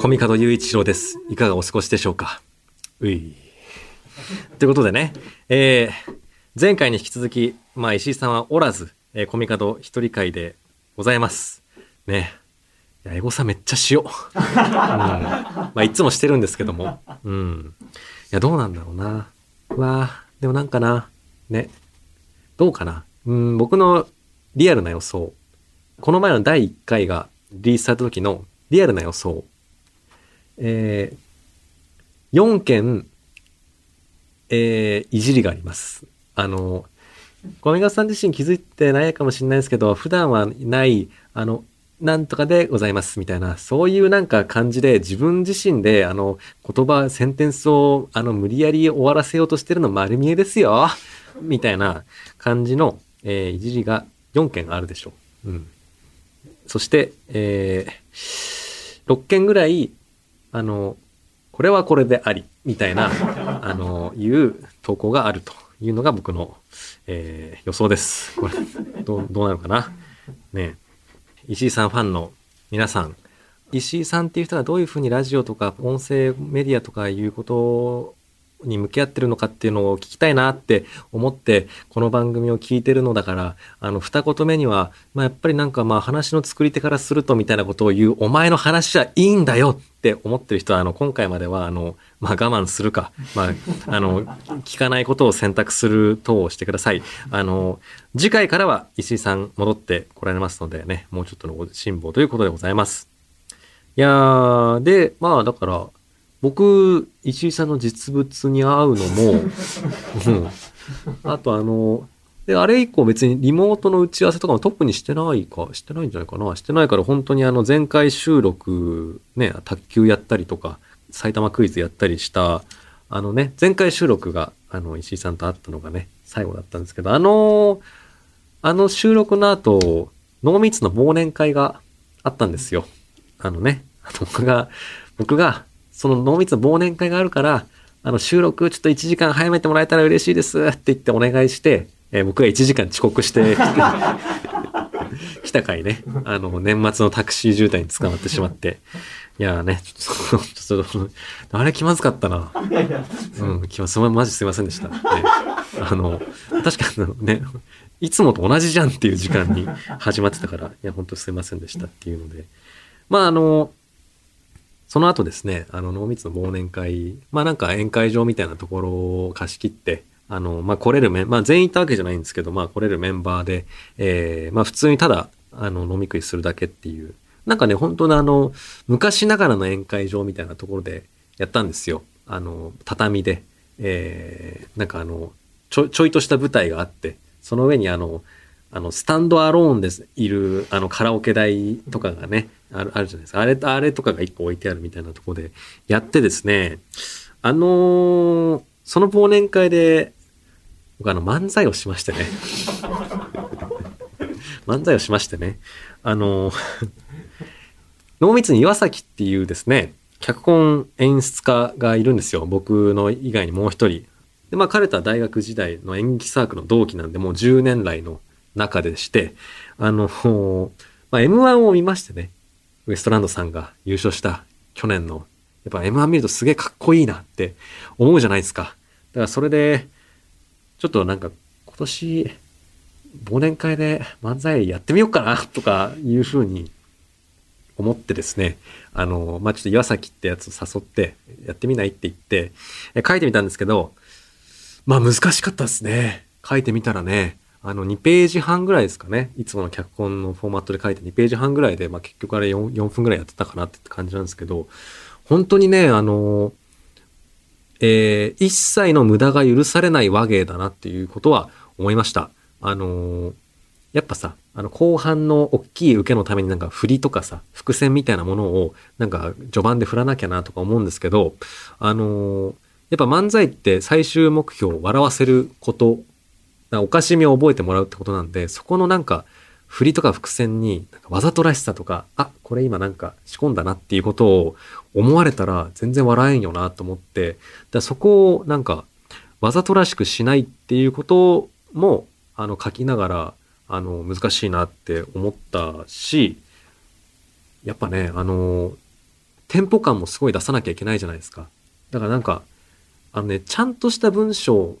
コミカド雄一郎です。いかがお過ごしでしょうか？うい。ということでね、えー、前回に引き続き、まあ石井さんはおらず、えー、コミカド一人会でございます。ね。いや、エゴサめっちゃしよう。うん。まあいつもしてるんですけども。うん。いや、どうなんだろうな。うわあでもなんかな。ね。どうかな。うん、僕のリアルな予想。この前の第1回がリリースされた時のリアルな予想。えー、4件、えー、いじりがあります。あの、コメガさん自身気づいてないかもしれないですけど、普段はない、あの、なんとかでございますみたいな、そういうなんか感じで自分自身であの言葉、センテンスをあの無理やり終わらせようとしてるの丸見えですよみたいな感じの、えーいじりが4件あるでしょう。うん。そして、えー、6件ぐらい、あの、これはこれであり、みたいな、あの、いう投稿があるというのが僕の、えー予想です。これ、どう、どうなのかな？ねえ石井さんファンの皆さん、石井さんっていう人はどういうふうにラジオとか音声メディアとかいうことに向き合ってるのかっていうのを聞きたいなって思ってこの番組を聞いてるのだからあの二言目には、まあ、やっぱりなんかまあ話の作り手からするとみたいなことを言うお前の話はいいんだよって思ってる人はあの今回まではあの、まあ、我慢するか、まあ、あの聞かないことを選択する等をしてください。あの次回からは石井さん戻ってこられますのでねもうちょっとのご辛抱ということでございます。いやーでまあだから僕、石井さんの実物に会うのも、うん、あとあの、で、あれ以降別にリモートの打ち合わせとかも特にしてないか、してないんじゃないかな。してないから本当にあの前回収録、ね、卓球やったりとか、埼玉クイズやったりした、あのね、前回収録が、あの、石井さんと会ったのがね、最後だったんですけど、あの、あの収録の後、濃密の忘年会があったんですよ。あのね、僕が、僕が、その濃密忘年会があるから、あの収録ちょっと1時間早めてもらえたら嬉しいですって言ってお願いして、えー僕が1時間遅刻して 来た回ね、あの、年末のタクシー渋滞に捕まってしまって、いやーね、ちょっと、ちょっと、あれ気まずかったな。うん、気まず、マジすいませんでした。ねあの、確かにね、いつもと同じじゃんっていう時間に始まってたから、いや、本当すいませんでしたっていうので。まあ、あの、その後ですね、あの、濃密の忘年会、まあなんか宴会場みたいなところを貸し切って、あの、まあ来れるメン、まあ全員行ったわけじゃないんですけど、まあ来れるメンバーで、えー、まあ普通にただ、あの、飲み食いするだけっていう、なんかね、本当のあの、昔ながらの宴会場みたいなところでやったんですよ。あの、畳で、えー、なんかあの、ちょ、ちょいとした舞台があって、その上にあの、あの、スタンドアローンです、いる、あの、カラオケ台とかがね、ある、あるじゃないですか。あれ、あれとかが一個置いてあるみたいなとこでやってですね、あのーその忘年会で、僕あの、漫才をしましてね。漫才をしましてね。あのー濃密に岩崎っていうですね、脚本演出家がいるんですよ。僕の以外にもう一人。で、まあ彼とは大学時代の演劇サークルの同期なんで、もう10年来の中でして、あの、まあ M1 を見ましてね、ウエストランドさんが優勝した去年の、やっぱ M1 見るとすげえかっこいいなって思うじゃないですか。だからそれで、ちょっとなんか今年、忘年会で漫才やってみようかなとかいうふうに思ってですね、あの、まあ、ちょっと岩崎ってやつを誘って、やってみないって言って、え書いてみたんですけど、まあ難しかったですね。書いてみたらね、あの2ページ半ぐらいですかね。いつもの脚本のフォーマットで書いて2ページ半ぐらいで、まあ結局あれ 4, 4分ぐらいやってたかなって感じなんですけど、本当にね、あの、えー一切の無駄が許されない和芸だなっていうことは思いました。あのやっぱさ、あの後半の大きい受けのためになんか振りとかさ、伏線みたいなものをなんか序盤で振らなきゃなとか思うんですけど、あのやっぱ漫才って最終目標を笑わせること、おかしみを覚えてもらうってことなんで、そこのなんか振りとか伏線に、わざとらしさとか、あ、これ今なんか仕込んだなっていうことを思われたら全然笑えんよなと思って、だそこをなんかわざとらしくしないっていうことも、あの、書きながら、あの、難しいなって思ったし、やっぱね、あの、テンポ感もすごい出さなきゃいけないじゃないですか。だからなんか、あのね、ちゃんとした文章、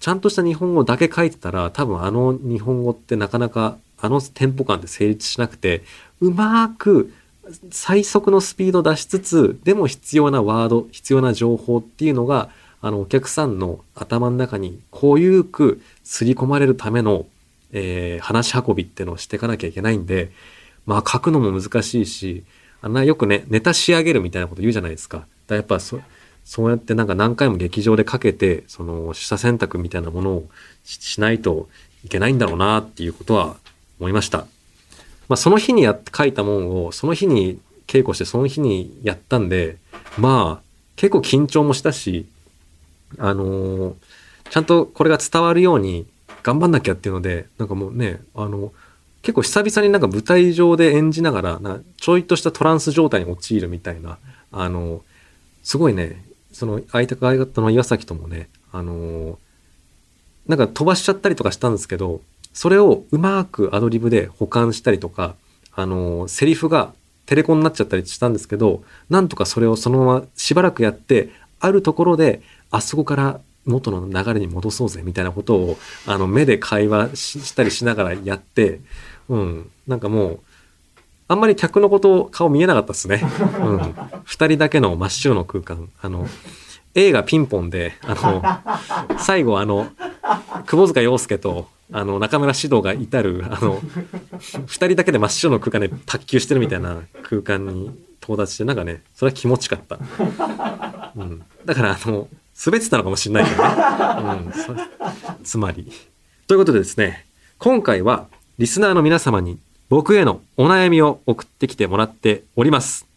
ちゃんとした日本語だけ書いてたら、多分あの日本語ってなかなか、あのテンポ感で成立しなくて、うまく最速のスピード出しつつ、でも必要なワード、必要な情報っていうのが、あの、お客さんの頭の中に、こういうく刷り込まれるための、えー話し運びってのをしていかなきゃいけないんで、まあ書くのも難しいし、あんなよくね、ネタ仕上げるみたいなこと言うじゃないですか。だかやっぱそ、そうやってなんか何回も劇場でかけて、その、取捨選択みたいなものをしないといけないんだろうなっていうことは思いました。まあその日にやって書いたもんを、その日に稽古してその日にやったんで、まあ結構緊張もしたし、あのーちゃんとこれが伝わるように頑張んなきゃっていうので、なんかもうね、あの、結構久々になんか舞台上で演じながら、なちょいとしたトランス状態に陥るみたいな、あの、すごいね、その相手相方の岩崎ともね、あの、なんか飛ばしちゃったりとかしたんですけど、それをうまくアドリブで保管したりとか、あの、セリフがテレコになっちゃったりしたんですけど、なんとかそれをそのまましばらくやって、あるところで、あそこから元の流れに戻そうぜみたいなことを、あの、目で会話ししたりしながらやって、うん、なんかもう、あんまり客のこと顔見えなかったですね。うん。二人だけの真っ白の空間。あの、映画ピンポンで、あの、最後あの、窪塚洋介と、あの、中村獅童が至る、あの、二人だけで真っ白の空間で卓球してるみたいな空間に到達して、なんかね、それは気持ちよかった。うん。だから、あの、滑ってたのかもしれないけどね。うん。そつまり。ということでですね、今回は、リスナーの皆様に僕へのお悩みを送ってきてもらっております。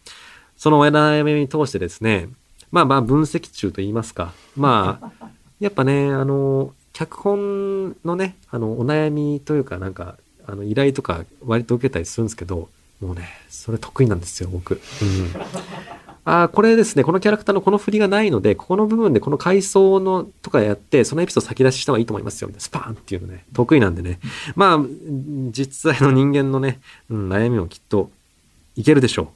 そのお悩みに通してですね、まあまあ分析中と言いますか。まあ、やっぱね、あの、脚本のね、あの、お悩みというかなんか、あの、依頼とか割と受けたりするんですけど、もうね、それ得意なんですよ、僕。うん。ああ、これですね、このキャラクターのこの振りがないので、ここの部分でこの階層のとかやって、そのエピソード先出しした方がいいと思いますよ、みたいなスパーンっていうのね、得意なんでね。まあ、実際の人間のね、うん、悩みもきっといけるでしょ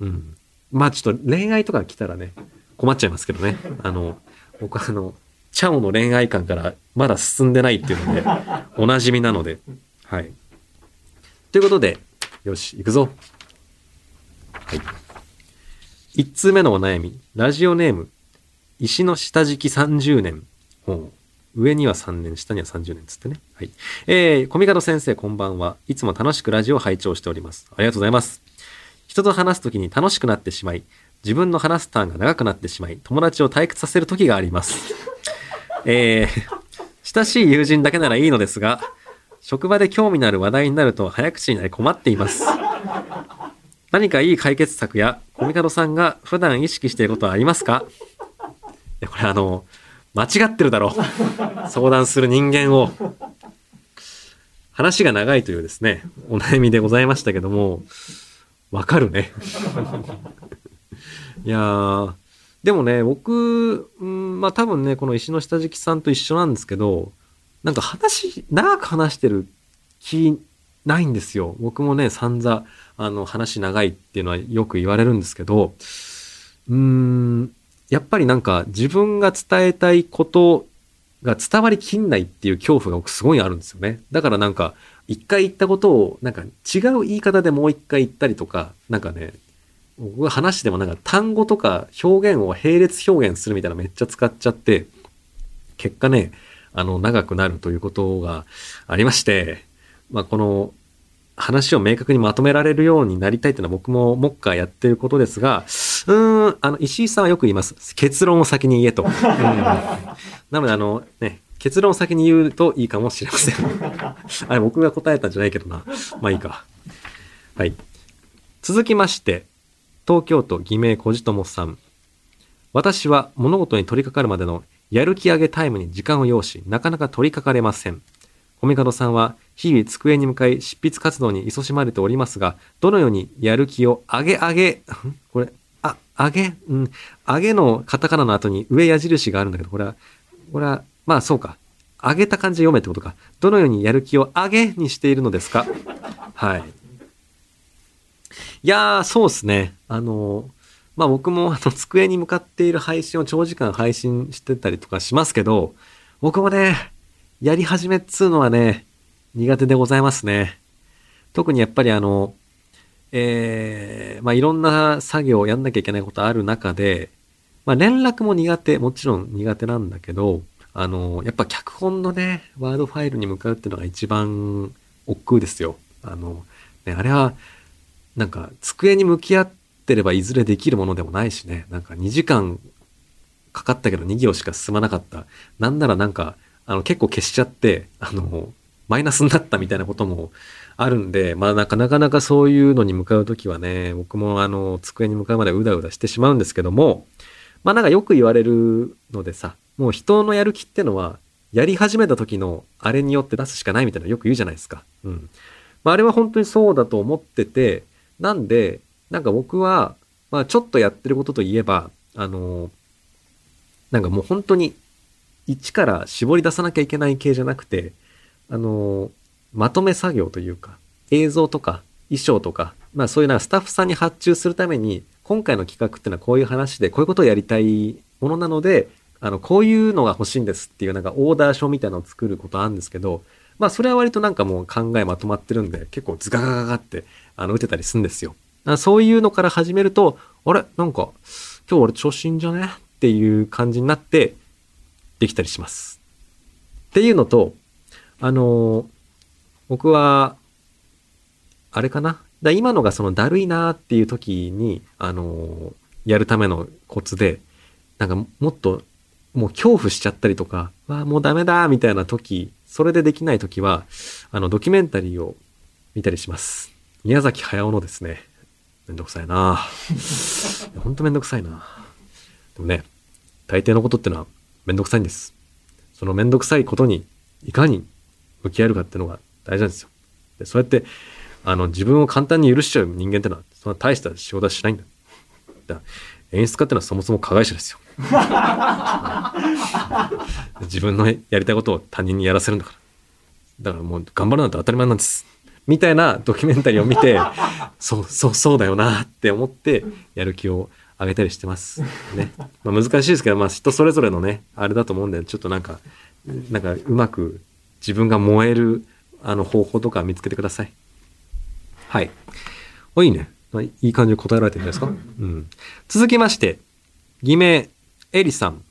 う。うん。まあちょっと恋愛とか来たらね、困っちゃいますけどね。あの、僕はあの、チャオの恋愛観からまだ進んでないっていうので、おなじみなので。はい。ということで、よし、行くぞ。はい。一通目のお悩み、ラジオネーム、石の下敷き30年。ほう上には3年、下には30年つってね。はい。えー、コミカド先生こんばんは。いつも楽しくラジオを拝聴しております。ありがとうございます。人と話すときに楽しくなってしまい、自分の話すターンが長くなってしまい、友達を退屈させるときがあります。えー、親しい友人だけならいいのですが、職場で興味のある話題になると早口になり困っています。何かいい解決策や、コミカドさんが普段意識していることはありますか？いや、これあの、間違ってるだろう。相談する人間を。話が長いというですね、お悩みでございましたけども、わかるね。いや、でもね、僕、うんまあ多分ね、この石の下敷きさんと一緒なんですけど、なんか話、長く話してる気ないんですよ。僕もね、散々、あの、話長いっていうのはよく言われるんですけど、うーん、やっぱりなんか自分が伝えたいことが伝わりきんないっていう恐怖が僕すごいあるんですよね。だからなんか、一回言ったことを、なんか違う言い方でもう一回言ったりとか、なんかね、僕が話してもなんか単語とか表現を並列表現するみたいなめっちゃ使っちゃって、結果ね、あの、長くなるということがありまして、まあ、この、話を明確にまとめられるようになりたいっていうのは僕も目下やってることですが、うーん、あの、石井さんはよく言います。結論を先に言えと。うん、なので、あの、ね、結論を先に言うといいかもしれません。あれ、僕が答えたんじゃないけどな。まあいいか。はい。続きまして、東京都偽名小じともさん。私は物事に取り掛かるまでのやる気上げタイムに時間を要し、なかなか取り掛かれません。コミカドさんは日々机に向かい執筆活動に勤しまれておりますが、どのようにやる気を上げ上げ、これ、あ、上げ、うん、上げのカタカナの後に上矢印があるんだけど、これは、これは、まあそうか。上げた感じで読めってことか。どのようにやる気を上げにしているのですか？はい。いやー、そうですね。あの、まあ僕もあの机に向かっている配信を長時間配信してたりとかしますけど、僕もね、やり始めっつうのはね、苦手でございますね。特にやっぱりあの、えー、まあいろんな作業をやんなきゃいけないことある中で、まあ連絡も苦手、もちろん苦手なんだけど、あの、やっぱ脚本のね、ワードファイルに向かうっていうのが一番億劫ですよ。あの、ね、あれは、なんか机に向き合ってればいずれできるものでもないしね、なんか2時間かかったけど2行しか進まなかった。なんならなんか、あの結構消しちゃって、あの、マイナスになったみたいなこともあるんで、まあなかなかそういうのに向かうときはね、僕もあの、机に向かうまでうだうだしてしまうんですけども、まあなんかよく言われるのでさ、もう人のやる気ってのは、やり始めた時のあれによって出すしかないみたいなのよく言うじゃないですか。うん。まああれは本当にそうだと思ってて、なんで、なんか僕は、まあちょっとやってることといえば、あの、なんかもう本当に一から絞り出さなきゃいけない系じゃなくて、あの、まとめ作業というか、映像とか衣装とか、まあそういうなんかスタッフさんに発注するために、今回の企画っていうのはこういう話で、こういうことをやりたいものなので、あの、こういうのが欲しいんですっていうなんかオーダー書みたいなのを作ることあるんですけど、まあそれは割となんかもう考えまとまってるんで、結構ズガガガガって、あの、打てたりするんですよ。そういうのから始めると、あれ？なんか、今日俺調子いいんじゃね？っていう感じになって、できたりします。っていうのと、あの僕は、あれかな？だ今のがそのだるいなーっていう時に、あのやるためのコツで、なんかもっと、もう恐怖しちゃったりとか、わあ、もうダメだみたいな時、それでできない時は、あの、ドキュメンタリーを見たりします。宮崎駿のですね、めんどくさいなほんとめんどくさいなでもね、大抵のことってのはめんどくさいんです。そのめんどくさいことにいかに向き合えるかっていうのが大事なんですよ。でそうやって、あの、自分を簡単に許しちゃう人間ってのは、そんな大した仕事はしないんだ。だから演出家ってのはそもそも加害者ですよ。自分のやりたいことを他人にやらせるんだから。だからもう頑張るなんて当たり前なんです。みたいなドキュメンタリーを見て、そう、そう、そうだよなって思って、やる気を上げたりしてます。ね。まあ難しいですけど、まあ人それぞれのね、あれだと思うんで、ちょっとなんか、なんかうまく自分が燃える、あの方法とか見つけてください。はい。あ、いいね。まあいい感じで答えられてるんですか？うん。続きまして、偽名、エリさん。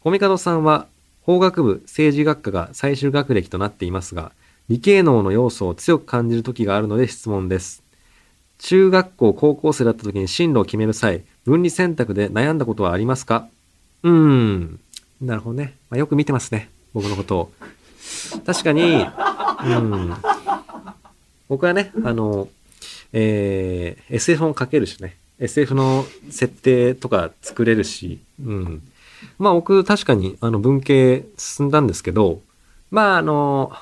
コミカドさんは、法学部政治学科が最終学歴となっていますが、理系能の要素を強く感じる時があるので質問です。中学校、高校生だった時に進路を決める際、分離選択で悩んだことはありますか？うーん。なるほどね。まあ、よく見てますね。僕のことを。確かに、うん。僕はね、あの、えー SF も書けるしね。SF の設定とか作れるし、うん。まあ僕確かにあの文系進んだんですけど、まああの、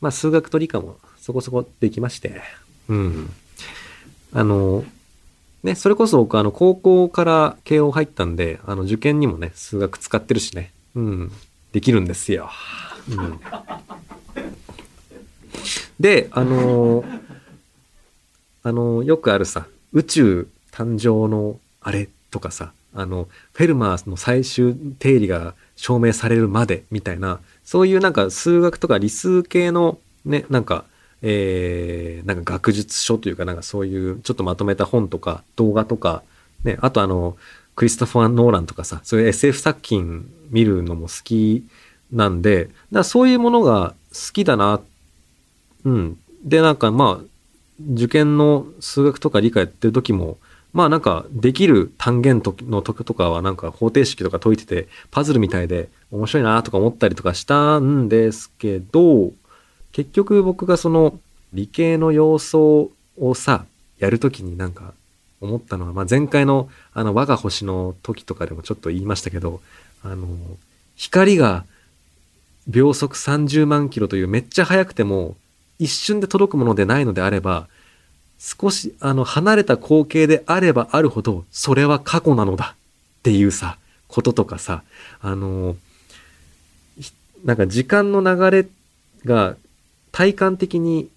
まあ数学と理科もそこそこできまして、うん。あの、ね、それこそ僕あの高校から慶応入ったんで、あの受験にもね、数学使ってるしね、うん。できるんですよ。うん。で、あのあの、よくあるさ、宇宙誕生のあれとかさ、あの、フェルマーの最終定理が証明されるまでみたいな、そういうなんか数学とか理数系のね、なんか、えー、なんか学術書というかなんかそういうちょっとまとめた本とか動画とか、ね、あとあの、クリストファー・ノーランとかさ、そういう SF 作品見るのも好きなんで、だそういうものが好きだな、うん。で、なんかまあ、受験の数学とか理科やってる時も、まあなんかできる単元の時とかはなんか方程式とか解いててパズルみたいで面白いなとか思ったりとかしたんですけど、結局僕がその理系の要素をさ、やるときになんか思ったのは、まあ前回のあの我が星の時とかでもちょっと言いましたけど、あの、光が秒速30万キロというめっちゃ速くても一瞬で届くものでないのであれば、少し、あの、離れた光景であればあるほど、それは過去なのだっていうさ、こととかさ、あの、なんか時間の流れが体感的に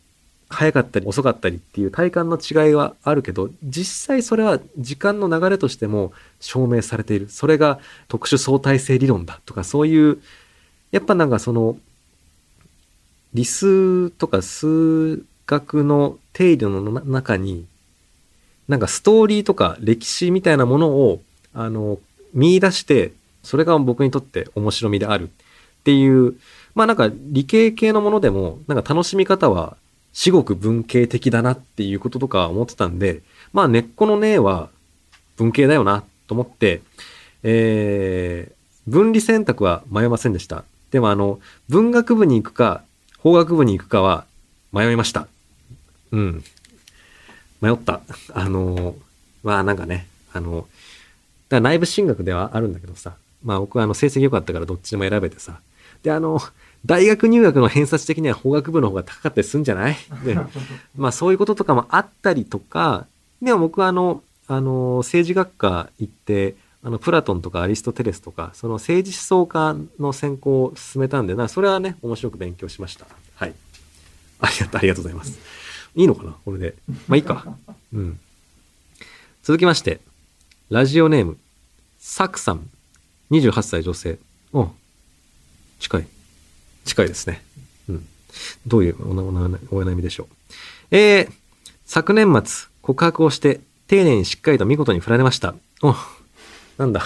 早かったり遅かったりっていう体感の違いはあるけど、実際それは時間の流れとしても証明されている。それが特殊相対性理論だとか、そういう、やっぱなんかその、理数とか数学の定理の中に、なんかストーリーとか歴史みたいなものを、あの、見出して、それが僕にとって面白みであるっていう、まあなんか理系系のものでも、なんか楽しみ方は至極文系的だなっていうこととか思ってたんで、まあ根っこのねは文系だよなと思って、えー、分離選択は迷いませんでした。でもあの、文学部に行くか、法学部に行くかは迷いました。うん。迷った。あの、まあなんかね、あの、だから内部進学ではあるんだけどさ、まあ僕はあの成績良かったからどっちでも選べてさ、で、あの、大学入学の偏差値的には法学部の方が高かったりするんじゃない？で、まあそういうこととかもあったりとか、でも僕はあの、あの、政治学科行って、あの、プラトンとかアリストテレスとか、その政治思想家の専攻を進めたんで、な、それはね、面白く勉強しました。はい。ありがとう、ありがとうございます。いいのかな？これで。まあいいか。うん。続きまして、ラジオネーム、サクさん、28歳女性。お近い。近いですね。うん。どういうお悩みでしょう。えー、昨年末、告白をして、丁寧にしっかりと見事に振られました。おなんだ。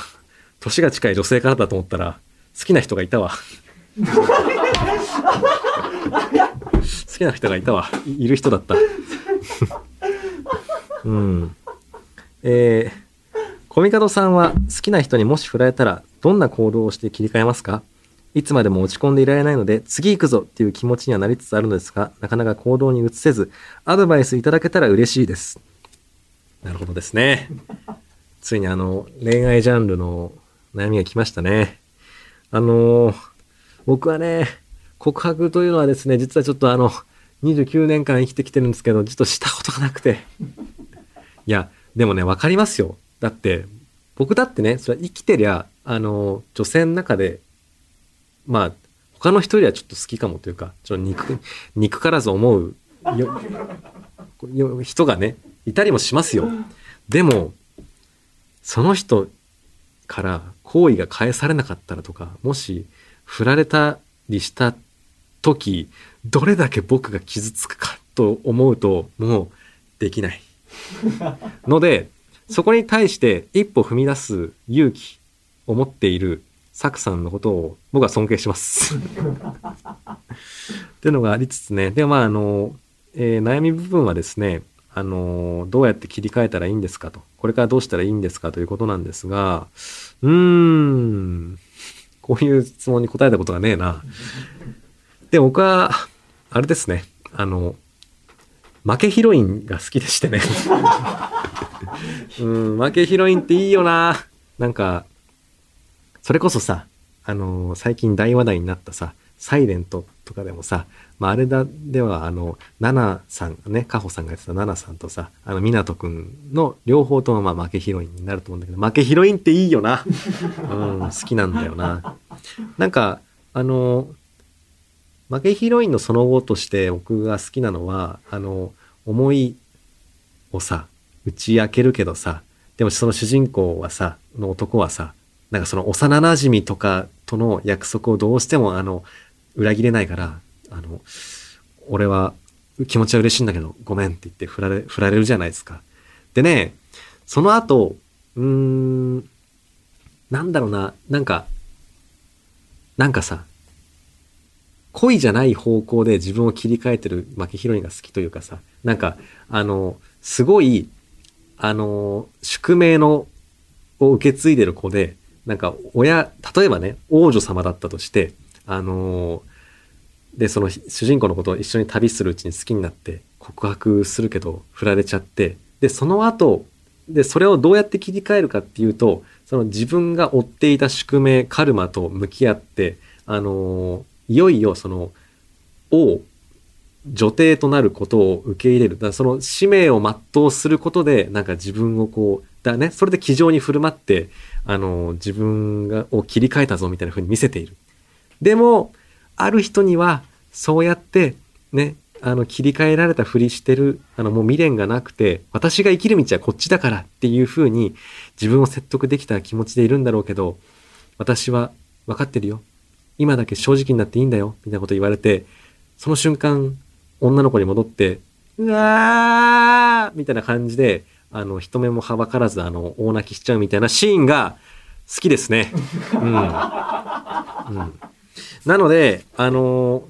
年が近い女性からだと思ったら、好きな人がいたわ。好きな人がいたわ。いる人だった。うん。えー、コミカドさんは好きな人にもし振られたら、どんな行動をして切り替えますか？いつまでも落ち込んでいられないので、次行くぞっていう気持ちにはなりつつあるのですが、なかなか行動に移せず、アドバイスいただけたら嬉しいです。なるほどですね。ついにあの、恋愛ジャンルの悩みが来ましたね。あの僕はね、告白というのはですね、実はちょっとあの、29年間生きてきてるんですけど、ちょっとしたことがなくて。いや、でもね、わかりますよ。だって、僕だってね、それは生きてりゃ、あの、女性の中でまあ、他の人よりはちょっと好きかもというか、ちょっと憎、憎からず思う人がね、いたりもしますよ。でも、その人から好意が返されなかったらとか、もし振られたりした時、どれだけ僕が傷つくかと思うと、もうできない。ので、そこに対して一歩踏み出す勇気を持っているサクさんのことを僕は尊敬します。っていうのがありつつね。で、まあ、あの、えー、悩み部分はですね、あの、どうやって切り替えたらいいんですかと。これからどうしたらいいんですかということなんですが、うーん、こういう質問に答えたことがねえな。で、僕は、あれですね、あの、負けヒロインが好きでしてね。うん、負けヒロインっていいよな。なんか、それこそさ、あのー、最近大話題になったさ、サイレントとかでもさ、まあ、あれだ、では、あの、ナナさん、ね、カホさんがやってたナナさんとさ、あの、ミナトくんの両方とも、まあ、負けヒロインになると思うんだけど、負けヒロインっていいよな。うん、好きなんだよな。なんか、あの、負けヒロインのその後として僕が好きなのは、あの、思いをさ、打ち明けるけどさ、でもその主人公はさ、の男はさ、なんかその幼馴染とかとの約束をどうしてもあの、裏切れないから、あの、俺は気持ちは嬉しいんだけど、ごめんって言って振られ、振られるじゃないですか。でね、その後、うーん、なんだろうな、なんか、なんかさ、恋じゃない方向で自分を切り替えてる負けヒロインが好きというかさ、なんか、あの、すごい、あの、宿命の、を受け継いでる子で、なんか親、例えばね、王女様だったとして、あのー、で、その主人公のことを一緒に旅するうちに好きになって告白するけど振られちゃって、で、その後、で、それをどうやって切り替えるかっていうと、その自分が追っていた宿命、カルマと向き合って、あのー、いよいよその、王女帝となることを受け入れる。だその使命を全うすることで、なんか自分をこう、だね、それで気丈に振る舞って、あの、自分が、を切り替えたぞみたいな風に見せている。でも、ある人には、そうやって、ね、あの、切り替えられたふりしてる、あの、もう未練がなくて、私が生きる道はこっちだからっていう風に、自分を説得できた気持ちでいるんだろうけど、私は分かってるよ。今だけ正直になっていいんだよ。みたいなこと言われて、その瞬間、女の子に戻って、うわーみたいな感じで、あの、人目もはばからず、あの、大泣きしちゃうみたいなシーンが好きですね。うん。うん、なので、あの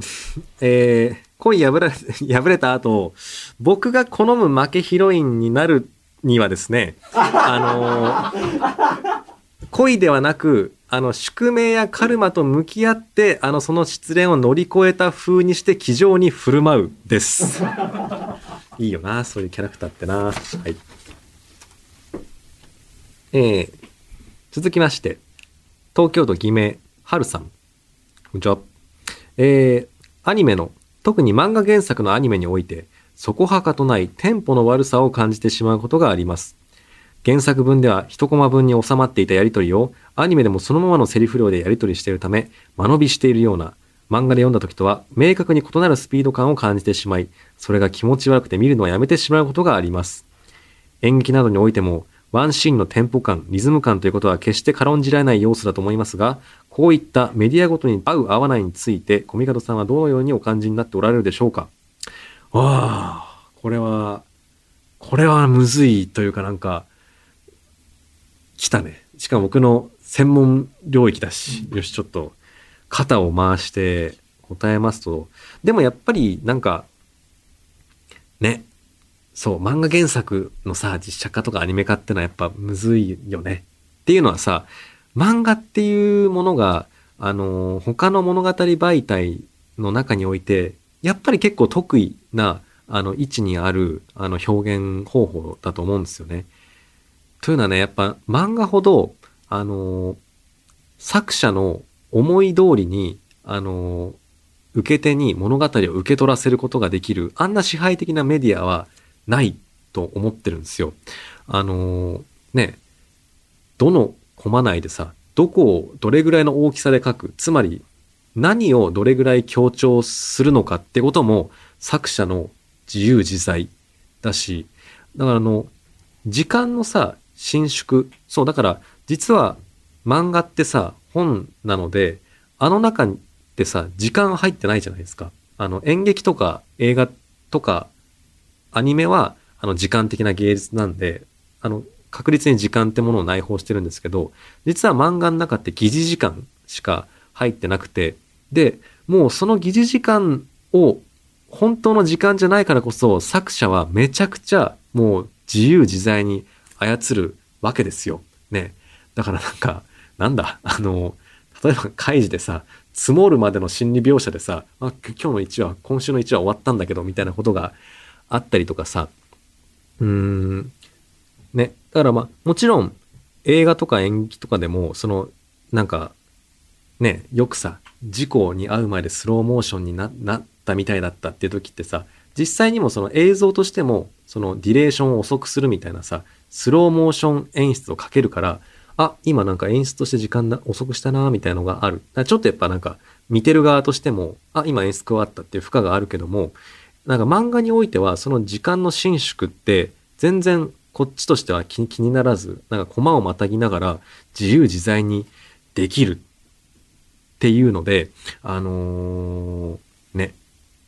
ー えー恋破れ、破れた後、僕が好む負けヒロインになるにはですね、あのー恋ではなく、あの、宿命やカルマと向き合って、あの、その失恋を乗り越えた風にして気丈に振る舞うです。いいよな、そういうキャラクターってな。はい。えー、続きまして、東京都偽名、はるさん。こんにちは。えー、アニメの、特に漫画原作のアニメにおいて、そこはかとないテンポの悪さを感じてしまうことがあります。原作文では一コマ分に収まっていたやりとりを、アニメでもそのままのセリフ量でやりとりしているため、間延びしているような、漫画で読んだ時とは明確に異なるスピード感を感じてしまい、それが気持ち悪くて見るのをやめてしまうことがあります。演劇などにおいても、ワンシーンのテンポ感、リズム感ということは決して軽んじられない要素だと思いますが、こういったメディアごとに合う合わないについて、コミカドさんはどのようにお感じになっておられるでしょうか？わあ、これは、これはむずいというかなんか、来たね。しかも僕の専門領域だし、よし、ちょっと、肩を回して答えますと、でもやっぱりなんか、ね、そう、漫画原作のさ、実写化とかアニメ化ってのはやっぱむずいよね。っていうのはさ、漫画っていうものが、あの、他の物語媒体の中において、やっぱり結構得意な、あの、位置にある、あの、表現方法だと思うんですよね。というのはね、やっぱ漫画ほど、あの、作者の思い通りに、あの、受け手に物語を受け取らせることができる、あんな支配的なメディアはないと思ってるんですよ。あの、ね、どのコマ内でさ、どこをどれぐらいの大きさで書く、つまり何をどれぐらい強調するのかってことも作者の自由自在だし、だからあの、時間のさ、伸縮。そう、だから実は漫画ってさ、本なので、あの中ってさ、時間入ってないじゃないですか。あの、演劇とか映画とかアニメは、あの、時間的な芸術なんで、あの、確実に時間ってものを内包してるんですけど、実は漫画の中って疑似時間しか入ってなくて、で、もうその疑似時間を本当の時間じゃないからこそ作者はめちゃくちゃもう自由自在に操るわけですよ。ね。だからなんか、なんだ、あの、例えば開示でさ、積もるまでの心理描写でさ、あ、今日の1話、今週の1話終わったんだけど、みたいなことがあったりとかさ、うーん、ね。だからまあ、もちろん映画とか演劇とかでも、その、なんか、ね、よくさ、事故に遭う前でスローモーションにななったみたいだったっていう時ってさ、実際にもその映像としても、そのディレーションを遅くするみたいなさ、スローモーション演出をかけるから、あ、今なんか演出として時間だ遅くしたなみたいなのがある。ちょっとやっぱなんか見てる側としても、あ、今演出加わったっていう負荷があるけども、なんか漫画においてはその時間の伸縮って全然こっちとしては気気にならず、なんかコマをまたぎながら自由自在にできるっていうので、あのーね。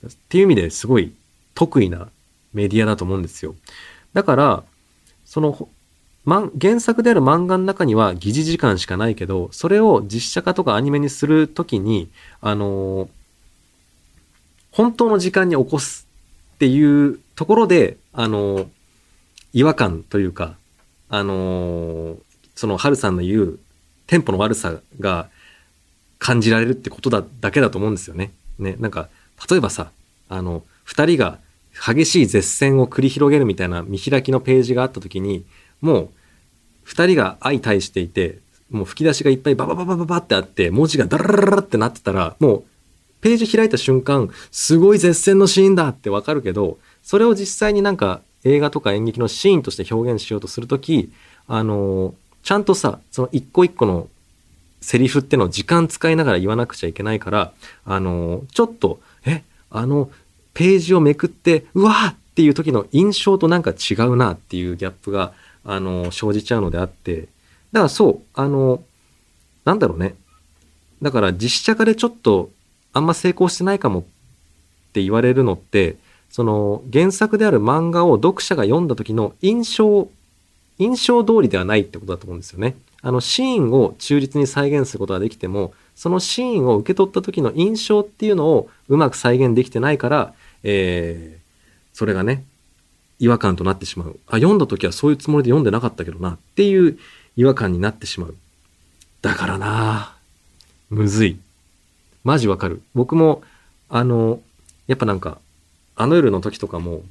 っていう意味ですごい得意なメディアだと思うんですよ。だから、その、原作である漫画の中には疑似時間しかないけど、それを実写化とかアニメにするときに、あのー本当の時間に起こすっていうところで、あの違和感というか、あのその、春さんの言う、テンポの悪さが感じられるってことだ、だけだと思うんですよね。ね、なんか、例えばさ、あの、二人が激しい絶戦を繰り広げるみたいな見開きのページがあった時に、もう、二人が相対していて、もう吹き出しがいっぱいババババババってあって、文字がダララララってなってたら、もう、ページ開いた瞬間、すごい絶戦のシーンだってわかるけど、それを実際になんか映画とか演劇のシーンとして表現しようとするとき、あの、ちゃんとさ、その一個一個のセリフってのを時間使いながら言わなくちゃいけないから、あの、ちょっと、え、あの、ページをめくって、うわーっていう時の印象となんか違うなっていうギャップが、あの、生じちゃうのであって、だからそう、あの、なんだろうね。だから実写化でちょっとあんま成功してないかもって言われるのって、その原作である漫画を読者が読んだ時の印象、印象通りではないってことだと思うんですよね。あのシーンを忠実に再現することができても、そのシーンを受け取った時の印象っていうのをうまく再現できてないから、えー、それがね、違和感となってしまう。あ、読んだ時はそういうつもりで読んでなかったけどなっていう違和感になってしまう。だからなむずい。マジわかる。僕も、あの、やっぱなんか、あの夜の時とかも、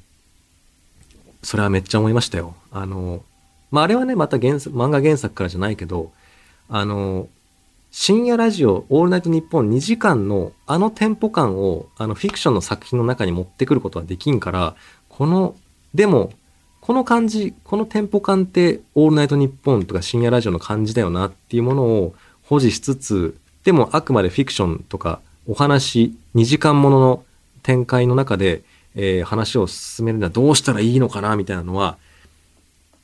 それはめっちゃ思いましたよ。あの、まあ、あれはね、また原作、漫画原作からじゃないけど、あの、深夜ラジオ、オールナイトニッポン2時間のあのテンポ感を、あのフィクションの作品の中に持ってくることはできんから、この、でも、この感じ、このテンポ感って、オールナイトニッポンとか深夜ラジオの感じだよなっていうものを保持しつつ、でもあくまでフィクションとかお話、2時間ものの展開の中で、えー、話を進めるにはどうしたらいいのかなみたいなのは、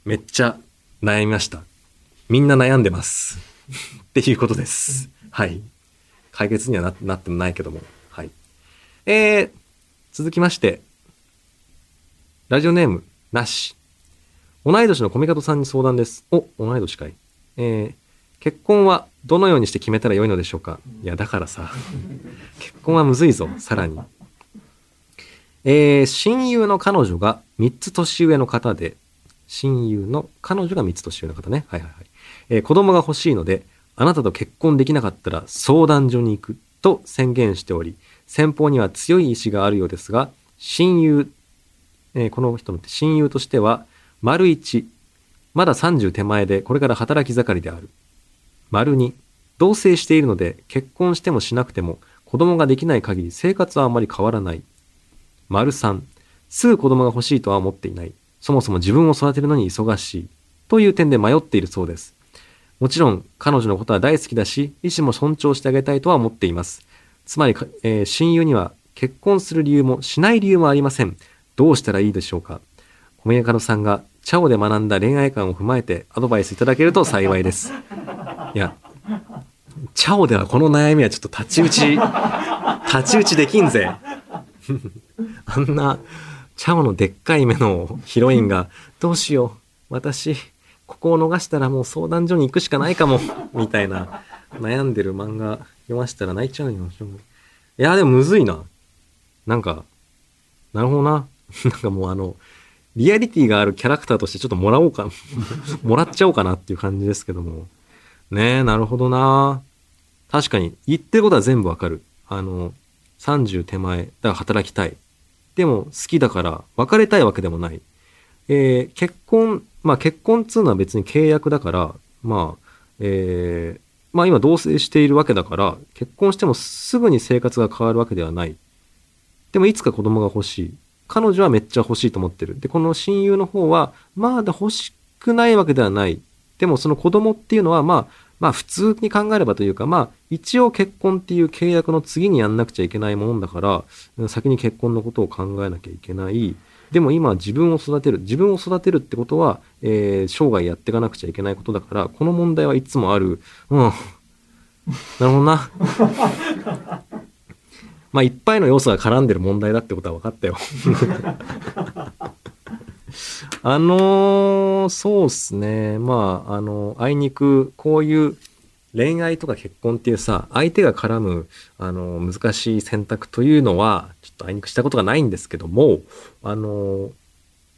めっちゃ悩みました。みんな悩んでます。っていうことです。はい。解決にはなってもないけども。はい。えー、続きまして、ラジオネーム、なし。同い年のコミカドさんに相談です。お、同い年かい。えー、結婚はどのようにして決めたらよいのでしょうか？いや、だからさ、結婚はむずいぞ、さらに。えー、親友の彼女が3つ年上の方で、親友の彼女が3つ年上の方ね。はいはいはい。えー、子供が欲しいので、あなたと結婚できなかったら相談所に行くと宣言しており、先方には強い意志があるようですが、親友、えー、この人の親友としては、丸1、まだ30手前でこれから働き盛りである。丸2、同棲しているので結婚してもしなくても子供ができない限り生活はあまり変わらない。丸3、すぐ子供が欲しいとは思っていない。そもそも自分を育てるのに忙しい。という点で迷っているそうです。もちろん彼女のことは大好きだし、意思も尊重してあげたいとは思っています。つまり、えー、親友には結婚する理由もしない理由もありません。どうしたらいいでしょうか小宮カノさんがチャオで学んだ恋愛観を踏まえてアドバイスいただけると幸いです。いや、チャオではこの悩みはちょっと太刀打ち、太刀打ちできんぜ。あんな、チャオのでっかい目のヒロインが、どうしよう、私、ここを逃したらもう相談所に行くしかないかも、みたいな、悩んでる漫画読ませたら泣いちゃうよ。いや、でもむずいな。なんか、なるほどな。なんかもうあの、リアリティがあるキャラクターとしてちょっともらおうか、もらっちゃおうかなっていう感じですけども。ねえ、なるほどな。確かに、言ってることは全部わかる。あの、30手前、だから働きたい。でも好きだから別れたいわけでもない。えー、結婚、まあ結婚っつうのは別に契約だから、まあ、えー、まあ今同棲しているわけだから、結婚してもすぐに生活が変わるわけではない。でもいつか子供が欲しい。彼女はめっちゃ欲しいと思ってる。で、この親友の方は、まだ欲しくないわけではない。でもその子供っていうのは、まあ、まあ普通に考えればというか、まあ一応結婚っていう契約の次にやんなくちゃいけないものだから、先に結婚のことを考えなきゃいけない。でも今自分を育てる。自分を育てるってことは、えー、生涯やっていかなくちゃいけないことだから、この問題はいつもある。うん。なるほどな。まあいっぱいの要素が絡んでる問題だってことは分かったよ。あのー、そうっすね。まあ、あの、あいにく、こういう恋愛とか結婚っていうさ、相手が絡む、あの、難しい選択というのは、ちょっとあいにくしたことがないんですけども、あの、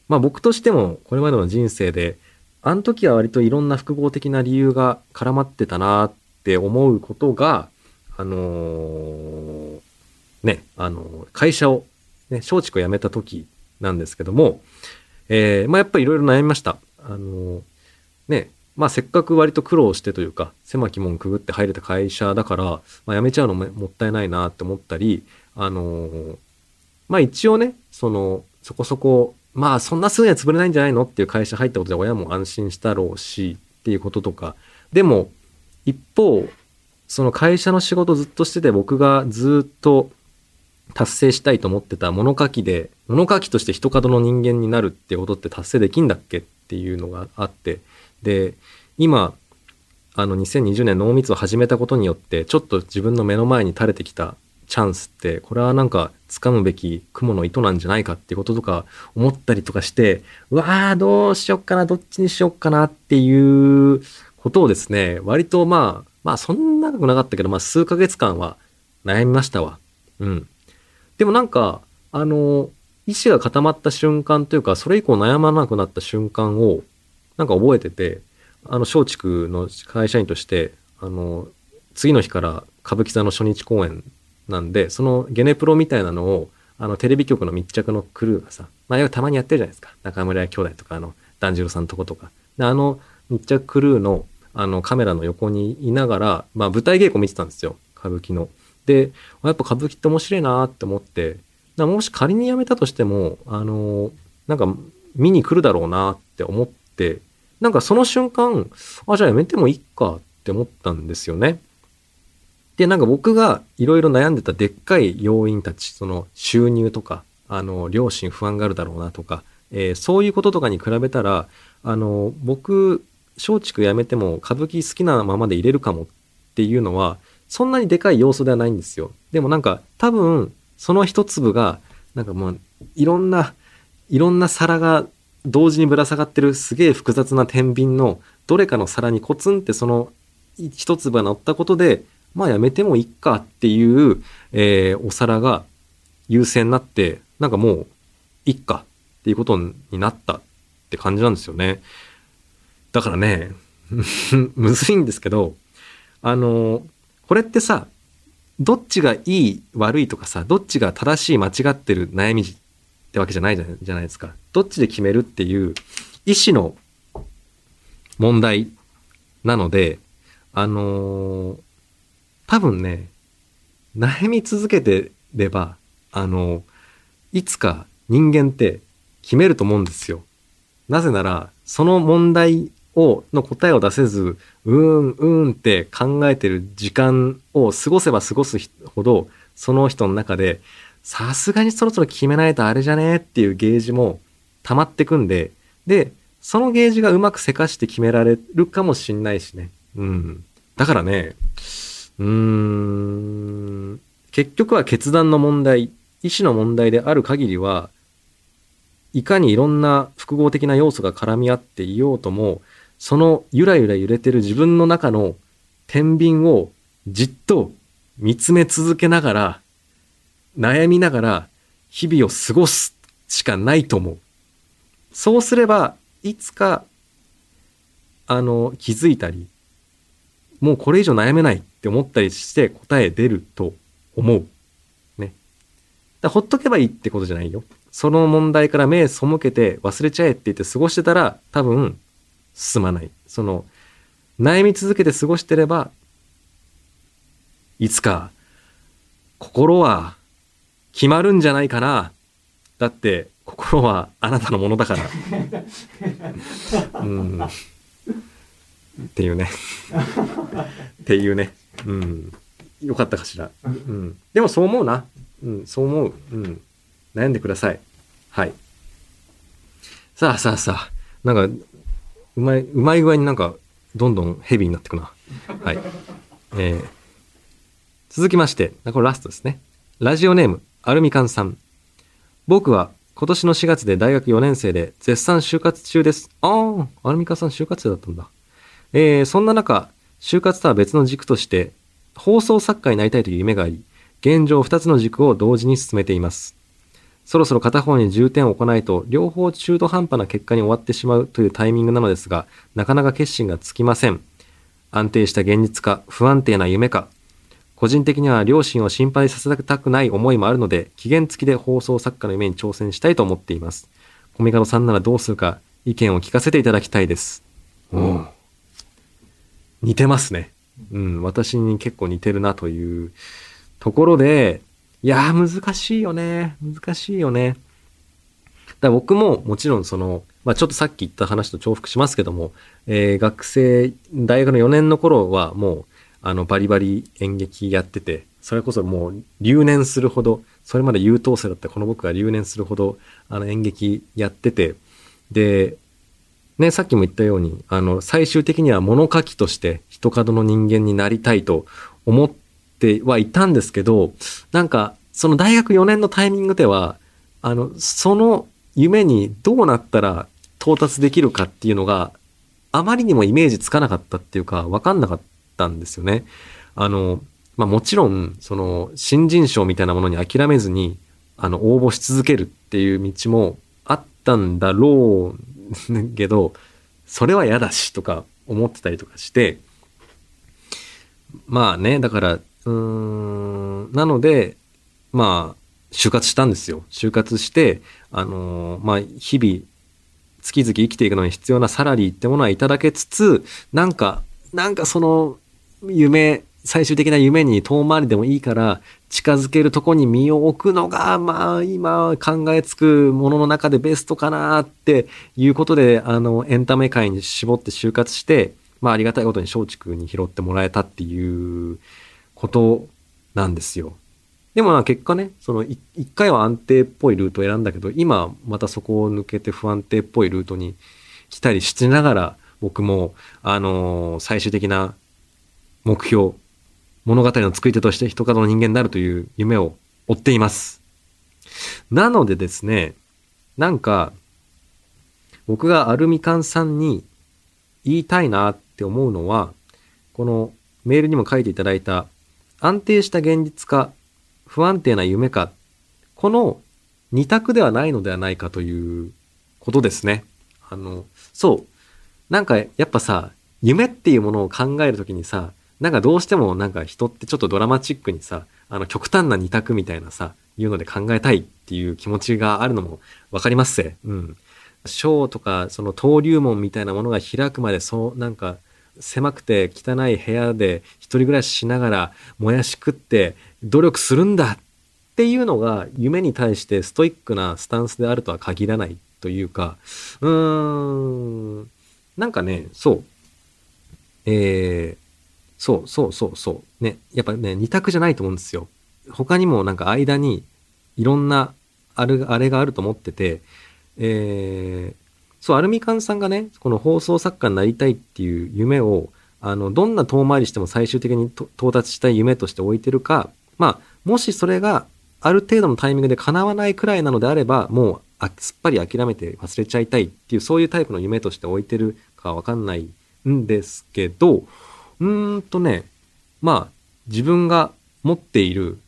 まあ僕としても、これまでの人生で、あの時は割といろんな複合的な理由が絡まってたなって思うことが、あのー、ね、あの、会社を、ね、松竹を辞めた時なんですけども、えー、まあ、やっぱりいろいろ悩みました。あの、ね、まあせっかく割と苦労してというか、狭き門くぐって入れた会社だから、まあ辞めちゃうのももったいないなって思ったり、あのまあ一応ね、その、そこそこ、まあそんなすぐには潰れないんじゃないのっていう会社入ったことで親も安心したろうし、っていうこととか。でも、一方、その会社の仕事ずっとしてて僕がずっと達成したいと思ってた物書きで、物書きとして人角の人間になるってことって達成できんだっけっていうのがあって、で、今、あの2020年濃密を始めたことによって、ちょっと自分の目の前に垂れてきたチャンスって、これはなんか掴むべき雲の糸なんじゃないかっていうこととか思ったりとかして、うわーどうしよっかな、どっちにしよっかなっていうことをですね、割とまあ、まあそんな長くなかったけど、まあ数ヶ月間は悩みましたわ。うん。でもなんか、あの、意志が固まった瞬間というか、それ以降悩まなくなった瞬間を、なんか覚えてて、あの、松竹の会社員として、あの、次の日から歌舞伎座の初日公演なんで、そのゲネプロみたいなのを、あの、テレビ局の密着のクルーがさ、まあ、たまにやってるじゃないですか。中村屋兄弟とか、あの、團十郎さんとことか。で、あの、密着クルーの、あの、カメラの横にいながら、まあ、舞台稽古見てたんですよ。歌舞伎の。で、やっぱ歌舞伎って面白いなって思って、もし仮に辞めたとしても、あの、なんか見に来るだろうなって思って、なんかその瞬間、あ、じゃあ辞めてもいいかって思ったんですよね。で、なんか僕がいろいろ悩んでたでっかい要因たち、その収入とか、あの、両親不安があるだろうなとか、えーそういうこととかに比べたら、あの、僕、松竹辞めても歌舞伎好きなままで入れるかもっていうのは、そんなにでかい要素ではないんですよ。でもなんか多分その一粒がなんかもういろんないろんな皿が同時にぶら下がってるすげえ複雑な天秤のどれかの皿にコツンってその一粒が乗ったことでまあやめてもいいかっていう、えーお皿が優先になってなんかもういっかっていうことになったって感じなんですよね。だからね むずいんですけどあのこれってさ、どっちがいい悪いとかさ、どっちが正しい間違ってる悩みってわけじゃないじゃないですか。どっちで決めるっていう意思の問題なので、あのー多分ね、悩み続けてれば、あのいつか人間って決めると思うんですよ。なぜなら、その問題を、の答えを出せず、うーん、うーんって考えてる時間を過ごせば過ごすほど、その人の中で、さすがにそろそろ決めないとあれじゃねっていうゲージも溜まってくんで、で、そのゲージがうまくせかして決められるかもしんないしね。うん。だからね、うーん、結局は決断の問題、意思の問題である限りは、いかにいろんな複合的な要素が絡み合っていようとも、そのゆらゆら揺れてる自分の中の天秤をじっと見つめ続けながら、悩みながら日々を過ごすしかないと思う。そうすれば、いつか、あの、気づいたり、もうこれ以上悩めないって思ったりして答え出ると思う。ね。だほっとけばいいってことじゃないよ。その問題から目背けて忘れちゃえって言って過ごしてたら多分進まない。その、悩み続けて過ごしてれば、いつか心は決まるんじゃないかな。だって心はあなたのものだから。うん。っていうね。っていうね。うん。よかったかしら。うん。でもそう思うな。うん、そう思う。うん。悩んでください。はい。さあさあさあ。なんか、うまい、うまい具合になんか、どんどんヘビーになってくな。はい。えー、続きまして、これラストですね。ラジオネーム、アルミカンさん。僕は今年の4月で大学4年生で絶賛就活中です。ああ、アルミカンさん就活生だったんだ。えー、そんな中、就活とは別の軸として、放送作家になりたいという夢があり、現状2つの軸を同時に進めています。そろそろ片方に重点を置かないと、両方中途半端な結果に終わってしまうというタイミングなのですが、なかなか決心がつきません。安定した現実か、不安定な夢か。個人的には両親を心配させたくない思いもあるので、期限付きで放送作家の夢に挑戦したいと思っています。コミカドさんならどうするか、意見を聞かせていただきたいです。うん似てますね。うん、私に結構似てるなというところで、いやー難しいよね。難しいよね。だ僕ももちろんその、まあ、ちょっとさっき言った話と重複しますけども、えー、学生、大学の4年の頃はもう、あの、バリバリ演劇やってて、それこそもう留年するほど、それまで優等生だったこの僕が留年するほど、あの演劇やってて、で、ね、さっきも言ったように、あの、最終的には物書きとして人角の人間になりたいと思ってはいたんですけど、なんか、その大学4年のタイミングでは、あの、その夢にどうなったら到達できるかっていうのがあまりにもイメージつかなかったっていうか、わかんなかったんですよね。あの、まあ、もちろん、その、新人賞みたいなものに諦めずに、あの、応募し続けるっていう道もあったんだろうけど、それは嫌だしとか思ってたりとかして、まあね、だから、なので、まあ、就活したんですよ。就活して、あのー、まあ、日々、月々生きていくのに必要なサラリーってものはいただけつつ、なんか、なんかその夢、最終的な夢に遠回りでもいいから近づけるとこに身を置くのが、まあ今考えつくものの中でベストかなっていうことで、あの、エンタメ界に絞って就活して、まあありがたいことに松竹に拾ってもらえたっていうことなんですよ。でも結果ね、その一回は安定っぽいルートを選んだけど、今またそこを抜けて不安定っぽいルートに来たりしながら、僕も、あのー、最終的な目標、物語の作り手として人角の人間になるという夢を追っています。なのでですね、なんか、僕がアルミカンさんに言いたいなって思うのは、このメールにも書いていただいた安定した現実化不安定な夢か、この二択ではないのではないかということですね。あの、そう。なんかやっぱさ、夢っていうものを考えるときにさ、なんかどうしてもなんか人ってちょっとドラマチックにさ、あの極端な二択みたいなさ、いうので考えたいっていう気持ちがあるのもわかりますせ。うん。ショーとか、その登竜門みたいなものが開くまで、そう、なんか、狭くて汚い部屋で一人暮らししながら、もやし食って努力するんだっていうのが夢に対してストイックなスタンスであるとは限らないというか、うーん、なんかね、そう。えー、そうそうそうそう。ね、やっぱね、二択じゃないと思うんですよ。他にもなんか間にいろんなある、あれがあると思ってて、えー、そう、アルミカンさんがね、この放送作家になりたいっていう夢を、あの、どんな遠回りしても最終的に到達したい夢として置いてるか、まあ、もしそれがある程度のタイミングで叶わないくらいなのであれば、もうあすっぱり諦めて忘れちゃいたいっていう、そういうタイプの夢として置いてるかわかんないんですけど、うーんとね、まあ、自分が持っている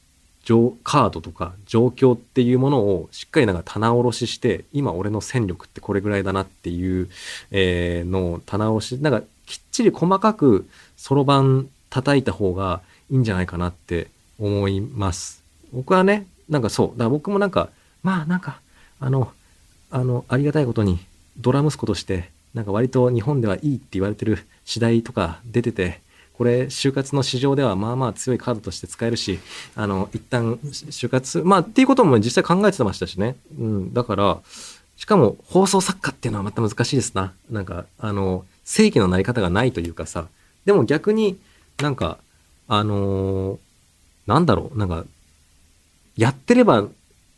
カードとか状況っていうものをしっかりなんか棚卸しして、今俺の戦力ってこれぐらいだなっていう、えー、のを棚卸し、なんかきっちり細かくそろばん叩いた方がいいんじゃないかなって思います。僕はね、なんかそう。だから僕もなんか、まあなんか、あの、あの、ありがたいことにドラ息子として、なんか割と日本ではいいって言われてる次第とか出てて、これ、就活の市場ではまあまあ強いカードとして使えるし、あの、一旦就活、まあっていうことも実際考えてましたしね。うん。だから、しかも放送作家っていうのはまた難しいですな。なんか、あの、正規のなり方がないというかさ、でも逆になんか、あのー、なんだろう、なんか、やってれば、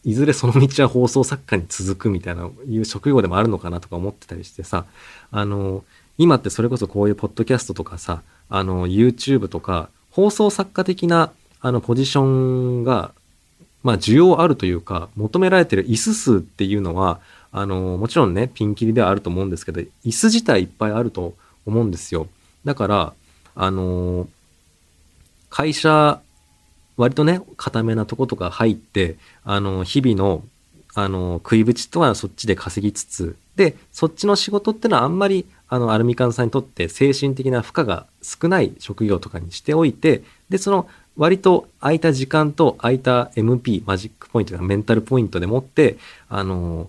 いずれその道は放送作家に続くみたいな、いう職業でもあるのかなとか思ってたりしてさ、あのー、今ってそれこそこういうポッドキャストとかさ、あの、YouTube とか、放送作家的な、あの、ポジションが、まあ、需要あるというか、求められてる椅子数っていうのは、あの、もちろんね、ピンキリではあると思うんですけど、椅子自体いっぱいあると思うんですよ。だから、あの、会社、割とね、固めなとことか入って、あの、日々の、あの、食いぶちとはそっちで稼ぎつつ、で、そっちの仕事ってのはあんまりあの、アルミカンさんにとって精神的な負荷が少ない職業とかにしておいて、で、その割と空いた時間と空いた MP、マジックポイントがメンタルポイントでもって、あの、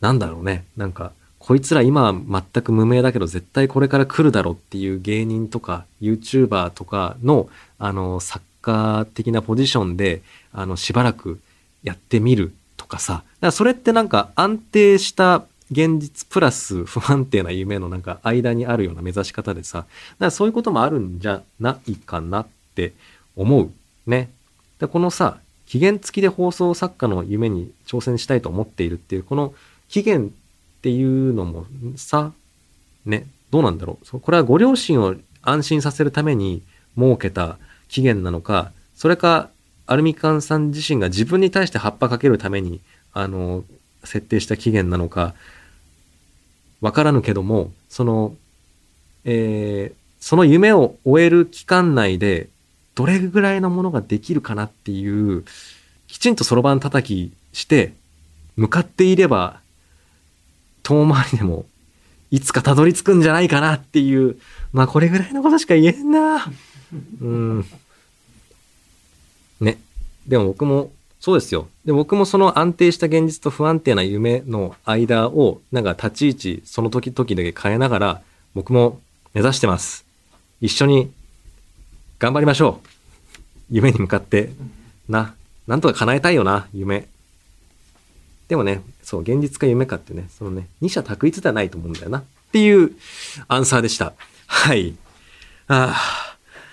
なんだろうね、なんか、こいつら今は全く無名だけど絶対これから来るだろうっていう芸人とか YouTuber とかのあの作家的なポジションであのしばらくやってみるとかさ。だからそれってなんか安定した現実プラス不安定な夢のなんか間にあるような目指し方でさ。だからそういうこともあるんじゃないかなって思う。ね。でこのさ、期限付きで放送作家の夢に挑戦したいと思っているっていう、この期限っていうのもさ、ね、どうなんだろう？これはご両親を安心させるために設けた期限なのか、それか、アルミカンさん自身が自分に対して葉っぱかけるために、あの、設定した期限なのか、わからぬけども、その、えー、その夢を終える期間内で、どれぐらいのものができるかなっていう、きちんとそろばん叩きして、向かっていれば、遠回りでも、いつかたどり着くんじゃないかなっていう、まあこれぐらいのことしか言えんな。うん。ね。でも僕も、そうですよ。で、僕もその安定した現実と不安定な夢の間を、なんか立ち位置、その時々だけ変えながら、僕も目指してます。一緒に頑張りましょう。夢に向かって、な、なんとか叶えたいよな、夢。でもね、そう、現実か夢かってね、そのね、二者択一ではないと思うんだよな。っていうアンサーでした。はい。ああ。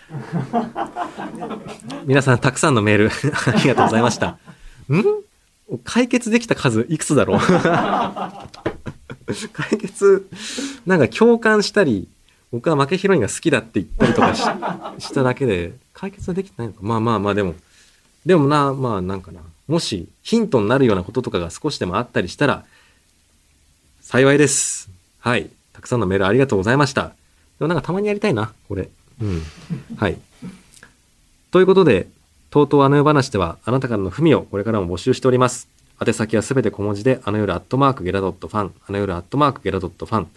皆さんたくさんのメール ありがとうございました。ん？解決できた数いくつだろう？解決、なんか共感したり、僕は負けヒロインが好きだって言ったりとかししただけで、解決はできてないのか。まあまあまあでも、でもな、まあなんかな、もしヒントになるようなこととかが少しでもあったりしたら、幸いです。はい。たくさんのメールありがとうございました。でもなんかたまにやりたいな、これ。うん。はい。ということで、とうとうあの世話では、あなたからの文をこれからも募集しております。宛先はすべて小文字で、あの夜アットマークゲラドットファン、あの夜アットマークゲラドットファン。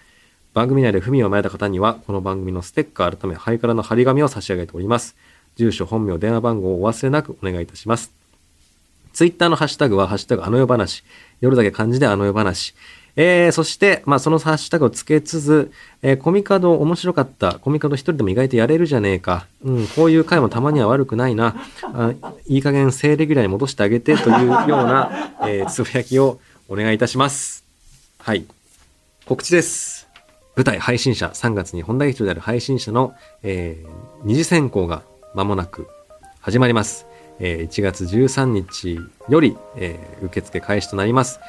番組内で文をまいた方には、この番組のステッカー改め、ハイカラの張り紙を差し上げております。住所、本名、電話番号をお忘れなくお願いいたします。ツイッターのハッシュタグは、ハッシュタグあの世話。夜だけ漢字であの世話。えー、そして、まあ、そのハッシュタグをつけつつ、えー、コミカド面白かった。コミカド一人でも意外とやれるじゃねえか。うん、こういう回もたまには悪くないな。あいい加減正レギュラーに戻してあげてというような、えー、つぶやきをお願いいたします。はい。告知です。舞台配信者、3月に本田劇場である配信者の、えー、二次選考が間もなく始まります。えー、1月13日より、受付開始となります。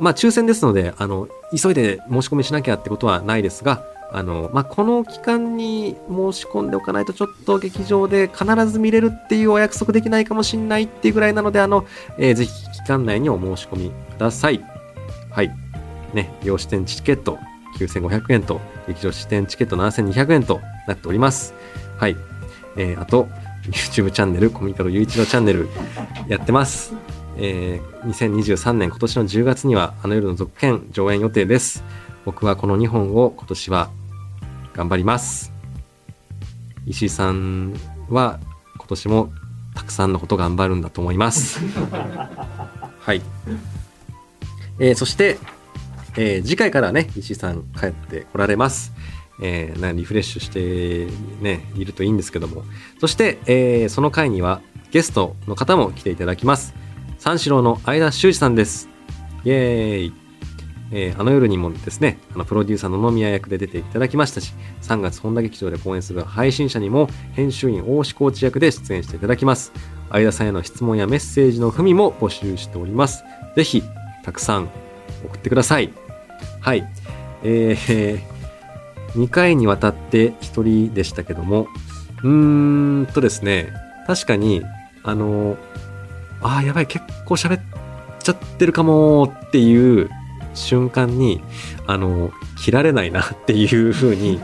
まあ、抽選ですので、あの、急いで申し込みしなきゃってことはないですが、あの、まあ、この期間に申し込んでおかないとちょっと劇場で必ず見れるっていうお約束できないかもしんないっていうぐらいなので、あの、えー、ぜひ期間内にお申し込みください。はい。ね、洋支店チケット9500円と、劇場支店チケット7200円となっております。はい。えー、あと、YouTube チャンネル、コミカルゆういちろチャンネルやってます。えー、2023年今年の10月にはあの夜の続編上演予定です。僕はこの2本を今年は頑張ります。石井さんは今年もたくさんのこと頑張るんだと思います。はい。えー、そして、えー、次回からね、石井さん帰ってこられます。えー、なリフレッシュしてね、いるといいんですけども。そして、えー、その回にはゲストの方も来ていただきます。三四郎の相田修二さんです。イエーイ。えー、あの夜にもですね、あのプロデューサーの野宮役で出ていただきましたし、3月本田劇場で公演する配信者にも編集員大志コーチ役で出演していただきます。相田さんへの質問やメッセージの文も募集しております。ぜひ、たくさん送ってください。はい。えー、2回にわたって1人でしたけども、うーんとですね、確かに、あのああ、やばい、結構喋っちゃってるかもっていう瞬間に、あの、切られないなっていう風に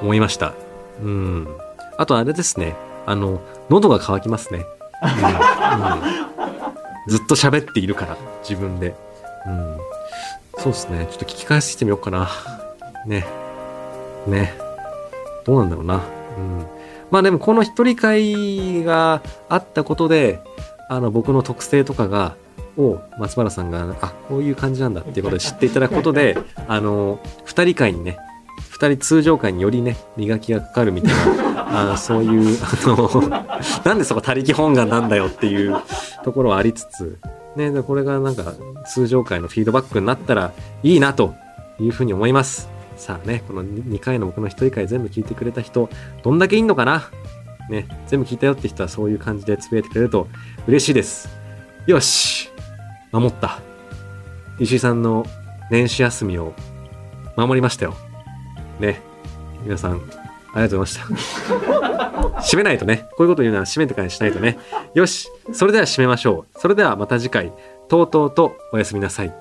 思いました。うん。あとあれですね、あの、喉が渇きますね。うん、うん、ずっと喋っているから、自分で。うん。そうですね。ちょっと聞き返してみようかな。ね。ね。どうなんだろうな。うん。まあでもこの一人会があったことで、あの僕の特性とかがを松原さんが、あ、こういう感じなんだっていうことで知っていただくことで、あの、二人会にね、二人通常会によりね、磨きがかかるみたいな、あそういう、あの、なんでそこ他力本願なんだよっていうところはありつつ、ね、でこれがなんか通常会のフィードバックになったらいいなというふうに思います。さあね、この2回の僕の一人会全部聞いてくれた人、どんだけいんのかな？ね、全部聞いたよって人はそういう感じでつぶやいてくれると嬉しいです。よし守った。石井さんの年始休みを守りましたよ。ね。皆さん、ありがとうございました。締めないとね。こういうこと言うなら締めてからにしないとね。よし。それでは締めましょう。それではまた次回、とうとうとおやすみなさい。